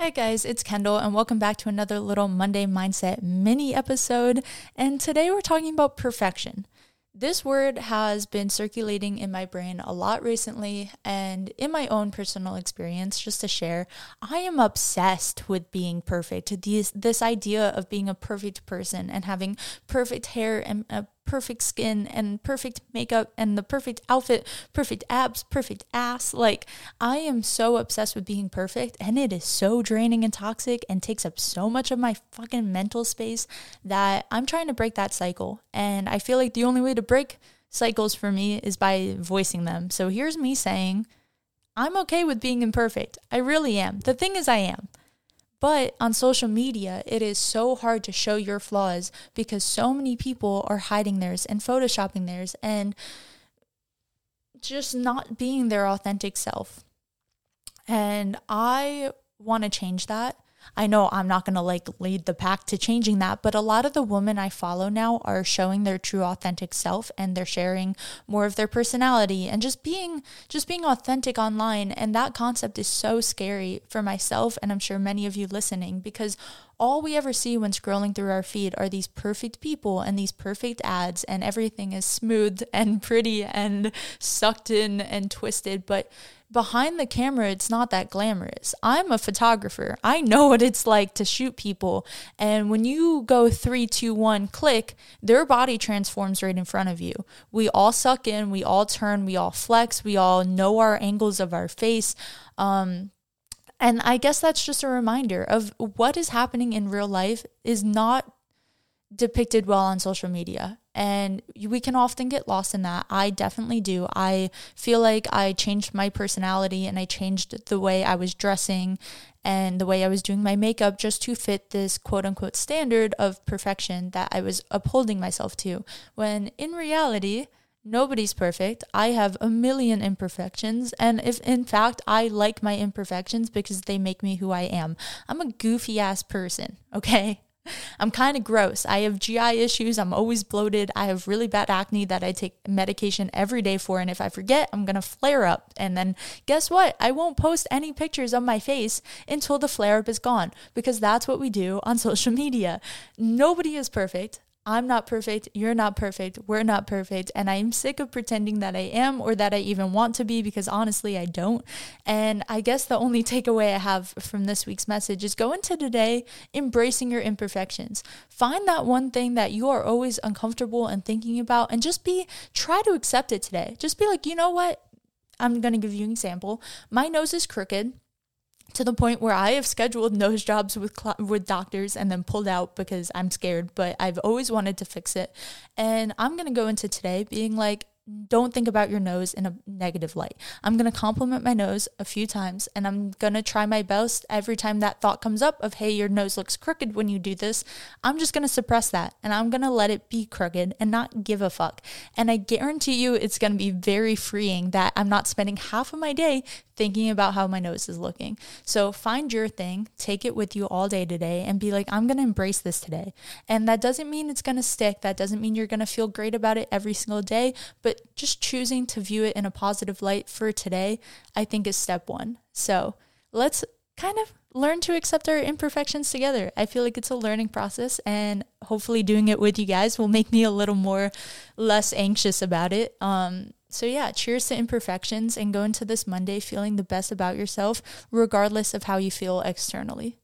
Hi, guys, it's Kendall, and welcome back to another little Monday Mindset mini episode. And today we're talking about perfection. This word has been circulating in my brain a lot recently, and in my own personal experience, just to share, I am obsessed with being perfect. This, this idea of being a perfect person and having perfect hair and a perfect skin and perfect makeup and the perfect outfit, perfect abs, perfect ass. Like, I am so obsessed with being perfect, and it is so draining and toxic and takes up so much of my fucking mental space that I'm trying to break that cycle. And I feel like the only way to break cycles for me is by voicing them. So here's me saying, I'm okay with being imperfect. I really am. The thing is, I am. But on social media, it is so hard to show your flaws because so many people are hiding theirs and photoshopping theirs and just not being their authentic self. And I want to change that. I know I'm not going to like lead the pack to changing that, but a lot of the women I follow now are showing their true authentic self and they're sharing more of their personality and just being just being authentic online. And that concept is so scary for myself and I'm sure many of you listening because all we ever see when scrolling through our feed are these perfect people and these perfect ads and everything is smooth and pretty and sucked in and twisted. But behind the camera, it's not that glamorous. I'm a photographer. I know what it's like to shoot people. And when you go three, two, one, click, their body transforms right in front of you. We all suck in, we all turn, we all flex, we all know our angles of our face. Um, and I guess that's just a reminder of what is happening in real life is not depicted well on social media. And we can often get lost in that. I definitely do. I feel like I changed my personality and I changed the way I was dressing and the way I was doing my makeup just to fit this quote unquote standard of perfection that I was upholding myself to. When in reality, Nobody's perfect. I have a million imperfections. And if in fact I like my imperfections because they make me who I am, I'm a goofy ass person, okay? I'm kind of gross. I have GI issues. I'm always bloated. I have really bad acne that I take medication every day for. And if I forget, I'm going to flare up. And then guess what? I won't post any pictures of my face until the flare up is gone because that's what we do on social media. Nobody is perfect. I'm not perfect, you're not perfect, we're not perfect, and I'm sick of pretending that I am or that I even want to be because honestly, I don't. And I guess the only takeaway I have from this week's message is go into today embracing your imperfections. Find that one thing that you are always uncomfortable and thinking about, and just be, try to accept it today. Just be like, you know what? I'm going to give you an example. My nose is crooked to the point where I have scheduled nose jobs with cl- with doctors and then pulled out because I'm scared, but I've always wanted to fix it. And I'm going to go into today being like don't think about your nose in a negative light. I'm going to compliment my nose a few times and I'm going to try my best every time that thought comes up of, hey, your nose looks crooked when you do this. I'm just going to suppress that and I'm going to let it be crooked and not give a fuck. And I guarantee you it's going to be very freeing that I'm not spending half of my day thinking about how my nose is looking. So find your thing, take it with you all day today, and be like, I'm going to embrace this today. And that doesn't mean it's going to stick. That doesn't mean you're going to feel great about it every single day, just choosing to view it in a positive light for today, I think is step one. So let's kind of learn to accept our imperfections together. I feel like it's a learning process and hopefully doing it with you guys will make me a little more less anxious about it. Um so, yeah, cheers to imperfections and go into this Monday feeling the best about yourself, regardless of how you feel externally.